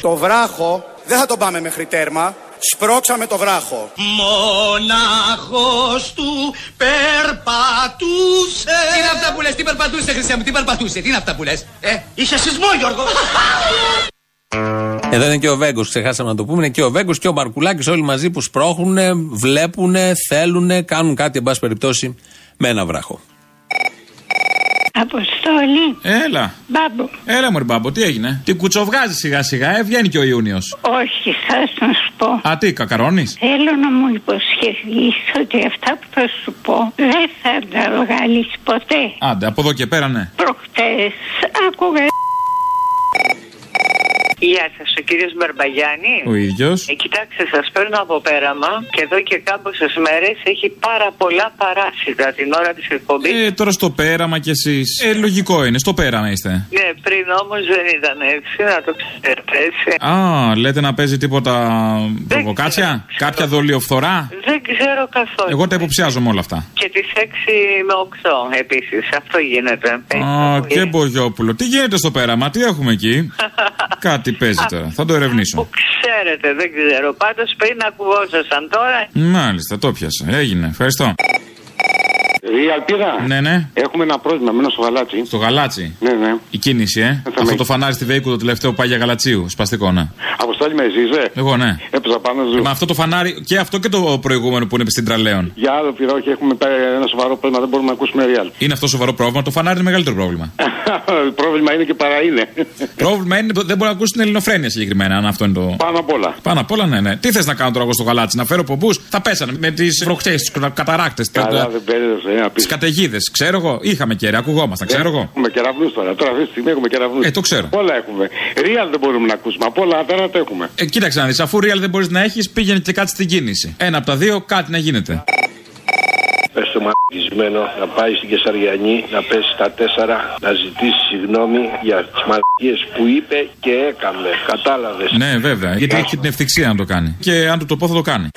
Το βράχο δεν θα τον πάμε μέχρι τέρμα. Σπρώξαμε το βράχο. Μονάχος του περπατούσε. Τι είναι αυτά που λες, τι περπατούσε Χριστιαν μου, τι περπατούσε, τι είναι αυτά που λες Ε, Είσαι σεισμό Γιώργο. Εδώ είναι και ο Βέγκος, ξεχάσαμε να το πούμε. Είναι και ο Βέγκος και ο Μαρκουλάκης όλοι μαζί που σπρώχνουν, βλέπουν, θέλουν, κάνουν κάτι, εν πάση περιπτώσει, με ένα βράχο. Αποστόλη. Έλα. Μπάμπο. Έλα, Μωρή Μπάμπο, τι έγινε; Τι κουτσοβγάζει σιγά σιγά, ε, βγαίνει και ο Ιούνιος. Όχι, θα να σου πω. Α, τι, κακαρώνεις; Θέλω να μου υποσχεθείς ότι αυτά που θα σου πω δεν θα τα βγάλεις ποτέ. Άντε, από εδώ και πέρα, ναι. Προχτές άκουγα Γεια σας, ο κύριος Μπαρμπαγιάννη. Ο ίδιος. Ε, κοιτάξτε, σας παίρνω από πέραμα και εδώ και κάμποσε μέρες έχει πάρα πολλά παράσιτα την ώρα της εκπομπής. Ε, τώρα στο πέραμα κι εσείς. Ε, λογικό είναι, στο πέραμα είστε. Ναι, πριν όμως δεν ήταν έτσι, να το ξέρετε έτσι. Α, λέτε να παίζει τίποτα προβοκάτσια, κάποια δολιοφθορά. Δεν ξέρω καθόλου. Εγώ τα υποψιάζομαι όλα αυτά. Και τις 6 με 8 επίσης. Αυτό γίνεται. Α, και Μπογιόπουλο. Τι γίνεται στο πέραμα, τι έχουμε εκεί; Κάτι παίζει τώρα. Θα το ερευνήσω. Ξέρετε, δεν ξέρω. Πάντως πριν ακουγόσασταν τώρα. Μάλιστα, το πιάσα. Έγινε. Ευχαριστώ. Η Αλπίδα. Ναι, ναι. Έχουμε ένα πρόβλημα. Μένω στο γαλάτσι. Στο γαλάτσι; Ναι, ναι. Η κίνηση, ε. Αυτό το φανάρι στη Βέικου το τελευταίο που πάει για γαλατσίου. Σπαστικό, ναι. Αποστόλη με ζήσε. Εγώ, ναι. Έπαιζα πάνω σου. Με αυτό το φανάρι και αυτό και το προηγούμενο που είναι στην Τραλέον. Για άλλο πειρό, όχι, έχουμε πάει ένα σοβαρό πρόβλημα. Δεν μπορούμε να ακούσουμε real. Είναι αυτό σοβαρό πρόβλημα. Το φανάρι είναι μεγαλύτερο πρόβλημα. πρόβλημα είναι και παρά είναι. πρόβλημα είναι ότι δεν μπορεί να ακούσει την ελληνοφρένεια συγκεκριμένα, αν αυτό είναι το. Πάνω απ' όλα. Πάνω απ' όλα, ναι, ναι. Τι θες να κάνω τώρα εγώ στο γαλάτσι, να φέρω πομπούς; Θα πέσανε με τις βροχτέ, τους καταράκτες. Καλά, δεν πέρασε. Τις καταιγίδες. Ξέρω εγώ. Είχαμε κέρια, ακουγόμασταν, ξέρω εγώ. Έχουμε κεραυνούς τώρα. Τώρα αυτή τη στιγμή έχουμε κεραυνούς. Ε, το ξέρω. Όλα έχουμε. Real δεν μπορούμε να ακούσουμε. Από όλα δεν τα έχουμε. Ε, κοίταξε να δεις. Αφού real δεν μπορείς να έχεις, πήγαινε και κάτι στην κίνηση. Ένα από τα δύο, κάτι να γίνεται. Πε το μαλακισμένο να πάει στην Κεσαριανή, να πέσει τα τέσσερα, να ζητήσει συγγνώμη για τις μαλακίες που είπε και έκαμε. Κατάλαβες. Ναι, βέβαια. Γιατί έχει την ευθυξία να το κάνει. Και αν του το πω θα το κάνει.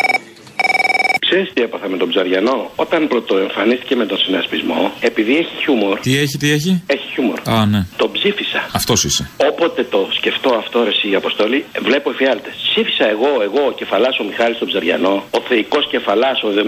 Ξέρεις τι έπαθα με τον Ψαριανό; Όταν πρωτοεμφανίστηκε με τον συνασπισμό, επειδή έχει χιούμορ. Τι έχει, τι έχει; Έχει χιούμορ. Α, ναι. Τον ψήφισα. Αυτός είσαι. Όποτε το σκεφτώ αυτό, ρε, η Αποστολή, βλέπω εφιάλτε. Ψήφισα εγώ, εγώ, ο κεφαλάς ο Μιχάλης τον Ψαριανό, ο θεϊκός κεφαλάς, ο, δε-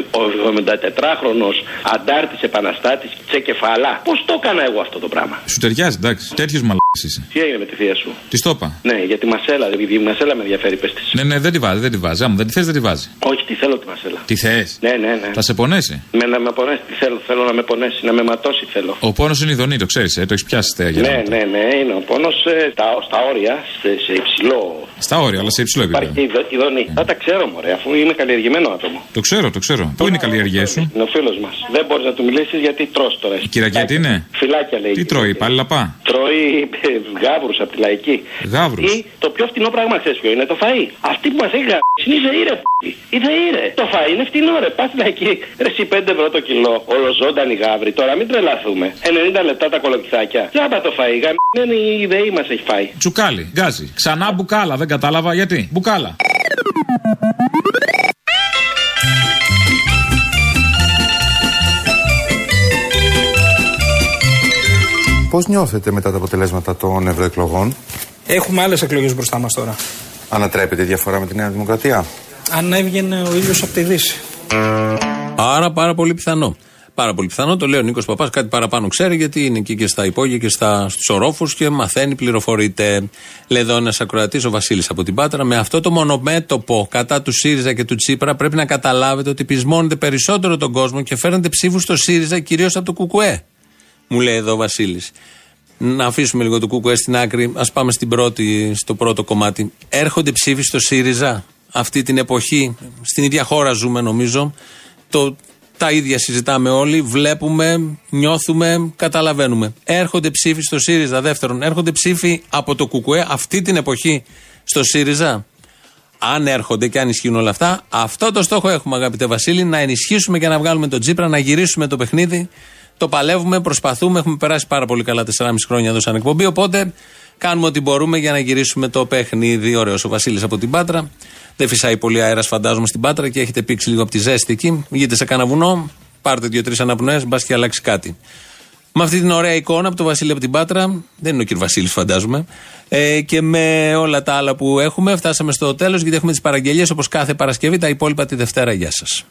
ο 74χρονο αντάρτης επαναστάτης τσε κεφαλά. Πώς το έκανα εγώ αυτό το πράγμα; Σου ταιριάζει, εντάξει. Τέτοιο μαλάκα είσαι. Τι έγινε με τη θεία σου; Τη το είπα. Ναι, για τη μασέλα, επειδή η μασέλα με ενδιαφέρει, πες της. Ναι, ναι, δεν τη βάζει, δεν τη βάζει. Άμα δεν τη θες, δεν τη βάζει. Όχι, τι θέλω τη μασέλα. Τι θες; Ναι, ναι, ναι. Θα σε πονέσει; Με να με πονέσει, τι θέλω, θέλω να με πονέσει, να με ματώσει θέλω. Ο πόνος είναι ειδονή, το ξέρεις, ε, το έχεις πιάσει θέα Ναι, ναι, ναι, είναι ο πόνος στα, στα όρια, σε, σε υψηλό. Στα όρια, αλλά σε υψηλό επίπεδο. Υπάρχει και ειδο- ειδονή. Θα τα ξέρω, μωρέ, αφού είμαι καλλιεργημένο άτομο. Το ξέρω, το ξέρω. Πού είναι η καλλιεργία σου; Είναι ο φίλος μας. Δεν μπορείς να του μιλήσεις γιατί τρώ τώρα. Η Κυριακή τι είναι; Φυλάκια λέει. Τι τρώει, πάλι λαπά; Τρώει γάβρου από τη λαϊκή. Γάβρου. Ή το πιο φτηνό πράγμα ξέρεις ποιο είναι το φαΐ. Αυτή που μας έχει γράψει είναι η Ζαΐρε. π***. Η Ζαΐρε. Το φαΐ είναι φτηνό, ρε. Πας στη λαϊκή. Ρε, εσύ 5 ευρώ το κιλό. Ολοζώντανη γάβρη. Τώρα μην τρελαθούμε. 90 λεπτά τα κολοκυθάκια. Τζάμπα το φαΐ. Γαμμένη η ΔΕΗ μας έχει φάει. Τσουκάλι, γκάζι. Ξανά μπουκάλα, δεν κατάλαβα γιατί; Μπουκάλα. Πώς νιώθετε μετά τα αποτελέσματα των ευρωεκλογών, Έχουμε άλλες εκλογές μπροστά μας τώρα. Ανατρέπεται η διαφορά με τη Νέα Δημοκρατία; Αν έβγαινε ο ήλιο από τη Δύση. Άρα πάρα πολύ πιθανό. Πάρα πολύ πιθανό. Το λέει ο Νίκος Παπάς, κάτι παραπάνω ξέρει, γιατί είναι εκεί και στα υπόγεια και στους ορόφους και μαθαίνει, πληροφορείται. Λέει εδώ ένας ακροατής, ο Βασίλης από την Πάτρα, με αυτό το μονομέτωπο κατά του ΣΥΡΙΖΑ και του Τσίπρα πρέπει να καταλάβετε ότι πεισμώνετε περισσότερο τον κόσμο και φέρνετε ψήφους στο ΣΥΡΙΖΑ κυρίως από το ΚΚΕ. Μου λέει εδώ ο Βασίλης. Να αφήσουμε λίγο το ΚΚΕ στην άκρη. Α πάμε στην πρώτη, στο πρώτο κομμάτι. Έρχονται ψήφοι στο ΣΥΡΙΖΑ αυτή την εποχή. Στην ίδια χώρα ζούμε, νομίζω. Το, τα ίδια συζητάμε όλοι. Βλέπουμε, νιώθουμε, καταλαβαίνουμε. Έρχονται ψήφοι στο ΣΥΡΙΖΑ. Δεύτερον, έρχονται ψήφοι από το ΚΚΕ αυτή την εποχή στο ΣΥΡΙΖΑ. Αν έρχονται και αν ισχύουν όλα αυτά, αυτό το στόχο έχουμε, αγαπητέ Βασίλη, να ενισχύσουμε και να βγάλουμε τον Τσίπρα, να γυρίσουμε το παιχνίδι. Το παλεύουμε, προσπαθούμε. Έχουμε περάσει πάρα πολύ καλά 4,5 χρόνια εδώ σαν εκπομπή. Οπότε κάνουμε ό,τι μπορούμε για να γυρίσουμε το παιχνίδι. Ωραίος ο Βασίλης από την Πάτρα. Δεν φυσάει πολύ αέρας, φαντάζομαι, στην Πάτρα και έχετε πήξει λίγο από τη ζέστη εκεί. Βγείτε σε κανένα βουνό, πάρτε δύο-τρεις αναπνοές, μπας και αλλάξει κάτι. Με αυτή την ωραία εικόνα από τον Βασίλη από την Πάτρα, δεν είναι ο κ. Βασίλης, φαντάζομαι, ε, και με όλα τα άλλα που έχουμε, φτάσαμε στο τέλος γιατί έχουμε τις παραγγελίες όπως κάθε Παρασκευή. Τα υπόλοιπα τη Δευτέρα. Γεια σας.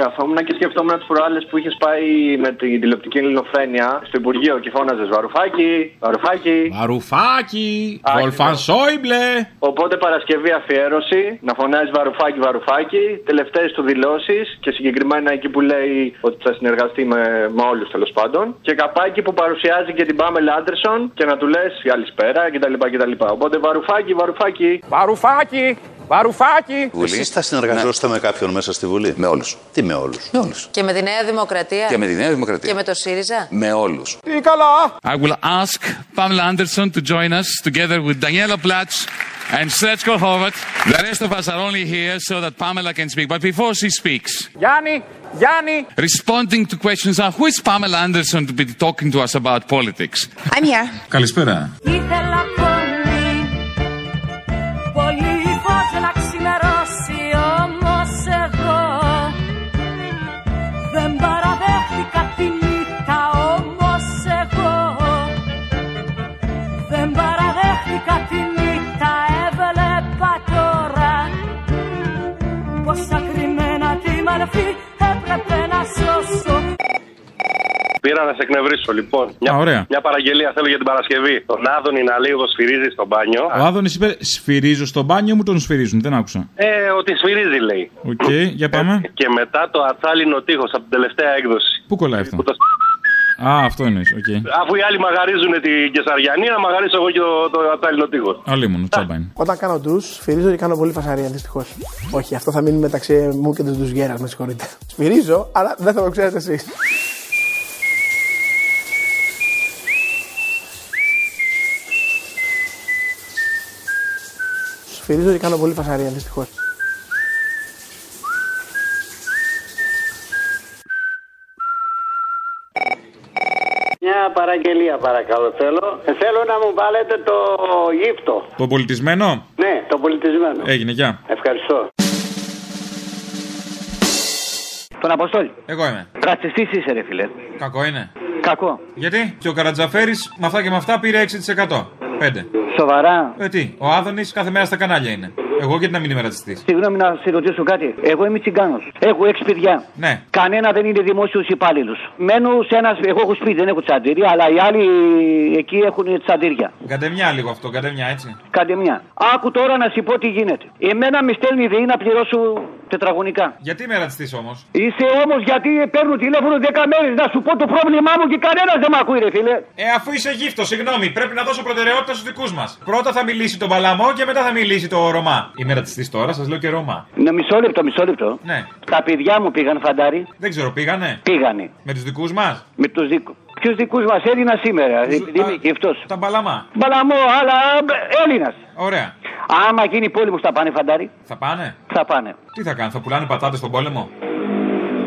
Καθόμουν και σκεφτόμουν τις προάλλες που είχες πάει με την τηλεοπτική ελληνοφρένεια στο Υπουργείο και φώναζες Βαρουφάκι, Βαρουφάκι. Βαρουφάκι, Άκη. Βολφαν Σόιμπλε. Οπότε Παρασκευή αφιέρωση, να φωνάζεις Βαρουφάκι, Βαρουφάκι, τελευταίες του δηλώσεις και συγκεκριμένα εκεί που λέει ότι θα συνεργαστεί με, με όλους τέλος πάντων. Και καπάκι που παρουσιάζει και την Πάμελ Άντερσον και να του λες καλησπέρα κτλ. κτλ. Οπότε Βαρουφάκι, Βαρουφάκι. Βαρουφάκι! Βαρουφάκι! Εσείς θα συνεργαζόσαστε με κάποιον μέσα στη Βουλή. Με όλους. Τι με όλους. Με όλους. Και με τη Νέα Δημοκρατία. Και με τη Νέα Δημοκρατία. Και με το ΣΥΡΙΖΑ. Με όλους. Τι καλά! I will ask Pamela Anderson to join us together with Daniela Platz and Sretsko Horvat. The rest of us are only here so that Pamela can speak. But before she speaks, Γιάννη! Γιάννη! responding to questions are who is Pamela Anderson to be talking to us about politics? I'm here. Καλησπέρα. Πήρα να σε εκνευρίσω λοιπόν. Μια, Α, ωραία. μια παραγγελία θέλω για την Παρασκευή. Τον Άδωνη να λέει εδώ σφυρίζει στο μπάνιο. Ο Άδωνης είπε σφυρίζω στο μπάνιο μου, τον σφυρίζουν. Δεν άκουσα. Ε, ότι σφυρίζει λέει. Οκ, για πάμε. Και μετά το ατσάλινο τείχος από την τελευταία έκδοση. Πού κολλάει αυτό; Που το- Α, αυτό εννοείς. Οκ. Αφού οι άλλοι μαγαρίζουν την Καισαριανή, να μαγαρίσω εγώ και το, το ατσάλινο τείχος. Αλίμονο, τσάμπα είναι. Όταν κάνω ντους, σφυρίζω και κάνω πολύ φασαρία, δυστυχώς. Όχι, αυτό θα μείνει μεταξύ μου και του ντουζιέρα, με συγχωρείτε. Σφυρίζω, αλλά δεν θα το ξέρετε εσείς. σφυρίζω και κάνω πολύ φασαρία δυστυχώς. Μια παραγγελία παρακαλώ θέλω. Θέλω να μου βάλετε το γύφτο. Το πολιτισμένο; Ναι, το πολιτισμένο. Έγινε, γεια. Ευχαριστώ. Τον Αποστόλη. Εγώ είμαι. Ρατσιστής είσαι, ρε φιλέ. Κακό είναι. Κακό. Γιατί; Και ο Καρατζαφέρης με αυτά και με αυτά πήρε 6%. 5. Σοβαρά. Ε, τι, ο Άδωνης κάθε μέρα στα κανάλια είναι. Εγώ γιατί να μην είμαι ρατσιστής; Συγγνώμη να σε ρωτήσω κάτι. Εγώ είμαι τσιγκάνος. Έχω έξι παιδιά. Ναι. Κανένα δεν είναι δημόσιος υπάλληλος. Μένω σε ένα. Εγώ έχω σπίτι, δεν έχω τσαντήρια, αλλά οι άλλοι εκεί έχουν τσαντήρια. Καντεμιά λίγο αυτό, καντεμιά έτσι. Κάντε μια. Άκου τώρα να σου πω τι γίνεται. Εμένα με στέλνει η ΔΕΗ να πληρώσω τετραγωνικά. Γιατί είμαι ρατσιστή όμως; Είσαι όμως γιατί παίρνω τηλέφωνο 10 μέρες να σου πω το πρόβλημά μου και κανένας δεν με ακούει, ρε φίλε. Ε, αφού είσαι γύφτο, συγγνώμη, πρέπει να δώσω προτεραιότητα στους δικούς μας. Πρώτα θα μιλήσει το Παλαμό και μετά θα μιλήσει το Ρωμά. Είμαι ρατσιστή τώρα, σας λέω και Ρωμά. Ναι, μισό λεπτό, μισό λεπτό. Ναι. Τα παιδιά μου πήγαν φαντάρι. Δεν ξέρω, πήγανε; Πήγανε. Με τους δικούς μας; Με τους δικού. Ποιους δικούς μας; Έδινα σήμερα, επειδή είμαι γυφτό. Τα Μπαλαμά. Μπαλαμό, αλλά Έλληνας. Ωραία. Άμα γίνει πόλεμος θα πάνε φαντάρι. Θα πάνε; Θα πάνε. Τι θα κάνουν, θα πουλάνε πατάτες στον πόλεμο;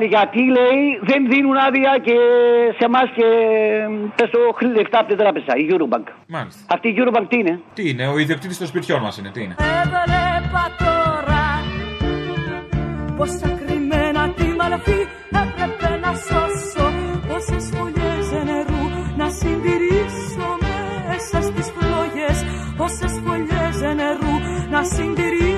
βάλει γιατί λέει δεν δίνουν άδεια και σε εμάς και πες το χρ- λεφτά από την τράπεζα, η Eurobank. Μάλιστα. Αυτή η Eurobank τι είναι; Τι είναι, ο ιδιοκτήτης των σπιτιών μας είναι, τι είναι; Έβλεπα τώρα πως ακριμένα τη μαλαφή έπρεπε να σώσω πόσες φωλιές νερού να συντηρήσω μέσα στις φλόγες πόσες φωλιές νερού να συντηρήσω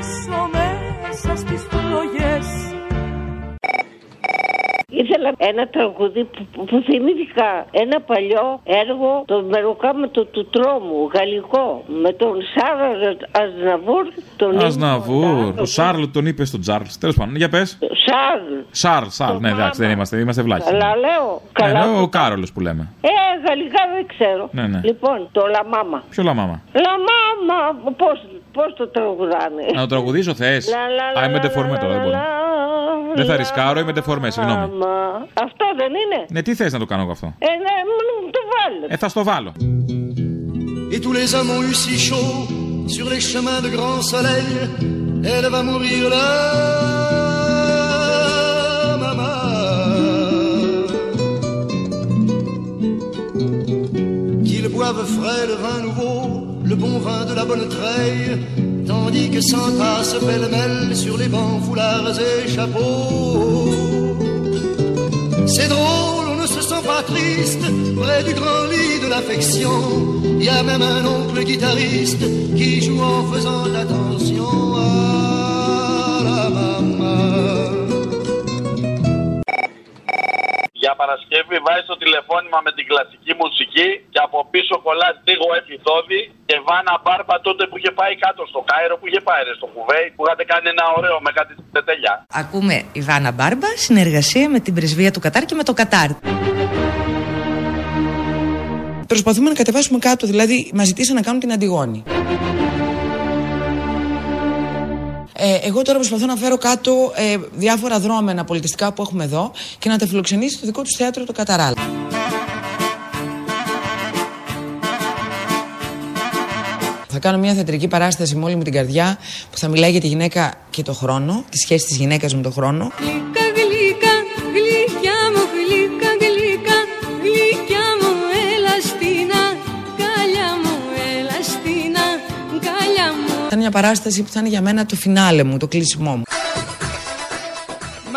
Ήθελα ένα τραγούδι που, που, που θυμήθηκα ένα παλιό έργο, το μεροκάματο του τρόμου, γαλλικό, με τον Σάρα Αζναβούρ, τον Αζναβούρ. Ο Σάρλ τον είπε στον Τζάρλς. Τέλος πάντων, για πες. Σάρλ. Σάρλ, Σάρλ, ναι, εντάξει, δεν είμαστε, είμαστε βλάχοι. Καλά λέω. Ναι, Καλά. ναι, ο Κάρολος που λέμε. Ε, γαλλικά δεν ξέρω. Ναι, ναι. Λοιπόν, το Λαμάμα. Ποιο λαμάμα. Λαμάμα, πώς, πώς το τραγουδάνε; Να το τραγουδήσω θες; Λα, λα, Α, είμαι λα, ντεφορμέ τώρα, δεν μπορώ. Δεν θα ρισκάρω, είμαι ντεφορμέ, συγγνώμη. Λαμάμα. Αυτό δεν είναι; Ναι, τι θες να το κάνω εγώ αυτό; Ε, ναι, μου το βάλε. Ε, θα στο βάλω. Et tous les hommes ont eu si chaud sur les chemins de grand soleil. Elle va mourir là, maman. Qu'ils boivent frais le vin nouveau, le bon vin de la bonne treille, tandis que s'entassent pêle-mêle sur les bancs, foulards et chapeaux. C'est drôle, on ne se sent pas triste près du grand lit de l'affection. Il y a même un oncle guitariste qui joue en faisant attention à la maman. Για Παρασκευή βάζει το τηλεφώνημα με την κλασική μουσική και από πίσω κολλάς λίγο εφηθόδη και βάνα μπάρμπα τότε που είχε πάει κάτω στο Κάιρο που είχε πάει ρε, στο Κουβέι που είχατε κάνει ένα ωραίο με κάτι τετέλια. Ακούμε Ιβάνα Μπάρμπα, συνεργασία με την πρεσβεία του Κατάρ και με το Κατάρ. Προσπαθούμε να κατεβάσουμε κάτω, δηλαδή μας ζητήσαν να κάνουν την Αντιγόνη. Ε, εγώ τώρα προσπαθώ να φέρω κάτω ε, διάφορα δρόμενα πολιτιστικά που έχουμε εδώ και να τα φιλοξενήσει στο δικό τους θέατρο το Καταράλ. Θα κάνω μια θεατρική παράσταση με όλη μου την καρδιά που θα μιλάει για τη γυναίκα και το χρόνο, τη σχέση της γυναίκας με το χρόνο. παράσταση που θα είναι για μένα το φινάλε μου, το κλείσιμό μου.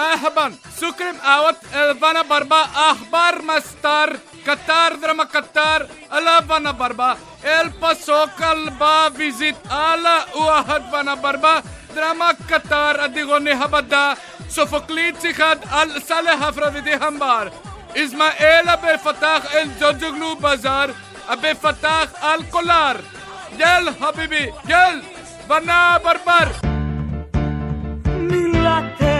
مرحبا سكرم اوت فانا بربا اخبار مستر قطار درما قطار الا فانا بربا الباسو كلبا فيزيت الا واحد فانا بربا درما قطار اديغوني هبدا سوفوكليتسي خد الصالح افروديتي همبار اسماعيل ابي فتاح الجوجلو بازار ابي فتاح الكولار يل حبيبي يل Βανά Μπαρμπαρ! Μιλάτε,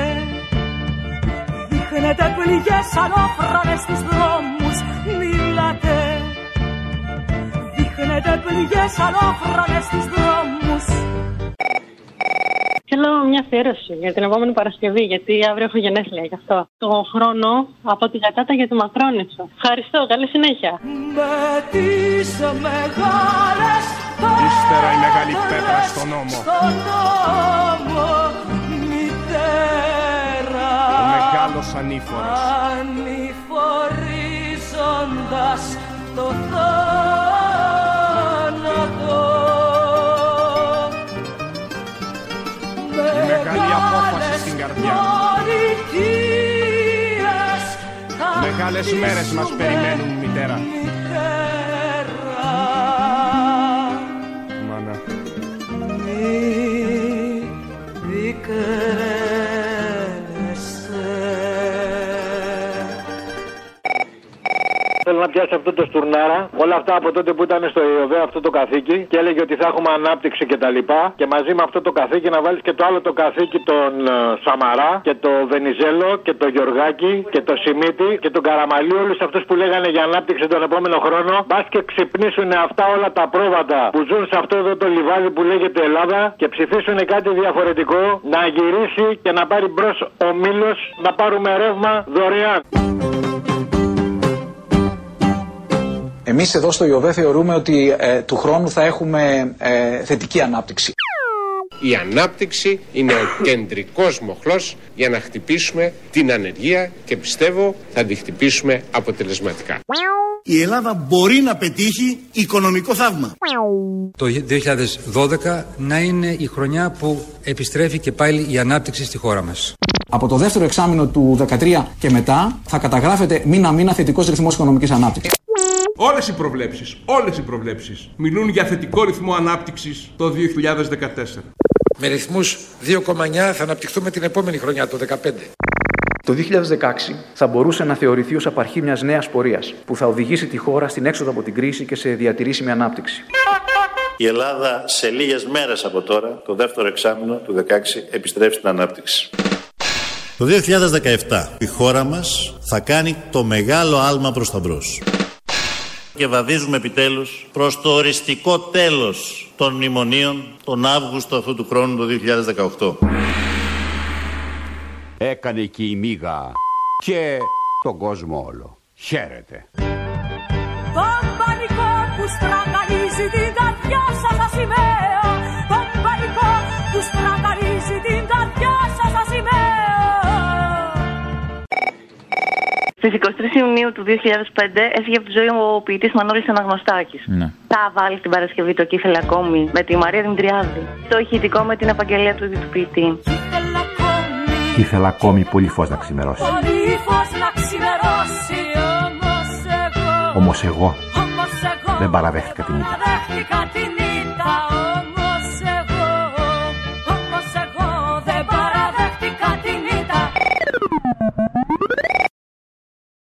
δείχνετε πληγές ανώφραγες στους δρόμους. Μιλάτε, δείχνετε πληγές ανώφραγες στους δρόμους. Θέλω μια αφιέρωση για την επόμενη Παρασκευή, γιατί αύριο έχω γενέθλια γι' αυτό. Το χρόνο από τη Γατάτα για τη Μακρόνισο. Ευχαριστώ, καλή συνέχεια. Με τις μεγάλες Ύστερα η μεγάλη πέτρα στον νόμο. στον νόμο μητέρα Ο μεγάλος ανήφορος. ανηφορίζοντας το θάνατο Η μεγάλη απόφαση στην καρδιά. πολιτείες θα Μεγάλες μέρες μας περιμένουν, μητέρα. Μάνα. Θέλω να πιάσει αυτό το στουρνάρα. Όλα αυτά από τότε που ήταν στο ΙΟΒΕ αυτό το καθήκη και έλεγε ότι θα έχουμε ανάπτυξη και τα λοιπά. Και μαζί με αυτό το καθήκη να βάλεις και το άλλο το καθήκη τον ε, Σαμαρά και το Βενιζέλο και το Γιωργάκη και το Σιμίτη και τον Καραμαλή. Όλους αυτούς που λέγανε για ανάπτυξη τον επόμενο χρόνο. Μπας και ξυπνήσουν αυτά όλα τα πρόβατα που ζουν σε αυτό εδώ το λιβάδι που λέγεται Ελλάδα και ψηφίσουν κάτι διαφορετικό. Να γυρίσει και να πάρει μπρος ο Μήλος να πάρουμε ρεύμα δωρεάν. Εμείς εδώ στο ΙΟΒΕ θεωρούμε ότι ε, του χρόνου θα έχουμε ε, θετική ανάπτυξη. Η ανάπτυξη είναι ο κεντρικός μοχλός για να χτυπήσουμε την ανεργία και πιστεύω θα τη χτυπήσουμε αποτελεσματικά. Η Ελλάδα μπορεί να πετύχει οικονομικό θαύμα. Το 2012 να είναι η χρονιά που επιστρέφει και πάλι η ανάπτυξη στη χώρα μας. Από το δεύτερο εξάμεινο του 2013 και μετά θα καταγράφεται μήνα-μήνα θετικός ρυθμός οικονομικής ανάπτυξης. Όλες οι προβλέψεις, όλες οι προβλέψεις μιλούν για θετικό ρυθμό ανάπτυξης το 2014. Με ρυθμούς 2,9 θα αναπτυχθούμε την επόμενη χρονιά, το 2015. Το 2016 θα μπορούσε να θεωρηθεί ως απαρχή μιας νέας πορείας που θα οδηγήσει τη χώρα στην έξοδο από την κρίση και σε διατηρήσιμη ανάπτυξη. Η Ελλάδα σε λίγες μέρες από τώρα, το δεύτερο εξάμεινο του 2016, επιστρέφει στην ανάπτυξη. Το 2017 η χώρα μας θα κάνει το μεγάλο άλμα προς τα μπρος. Και βαδίζουμε επιτέλους προς το οριστικό τέλος των μνημονίων τον Αύγουστο αυτού του χρόνου το 2018. Έκανε και η μίγα και τον κόσμο όλο. Χαίρετε. Τον πανικό που στραγγαλίζει την Στις 23 Ιουνίου του 2005 έφυγε από τη ζωή ο ποιητής Μανώλης Αναγνωστάκης. Ναι. Θα βάλει την Παρασκευή το κύφελα ακόμη με τη Μαρία Δημητριάδη. Το ηχητικό με την επαγγελία του ίδιου του ποιητή. Ήθελα ακόμη πολύ φως να ξημερώσει. Πολύ φως να ξημερώσει όμως εγώ Όμως εγώ Όμως εγώ δεν παραδέχτηκα την ήττα. Παραδέχτηκα την ήττα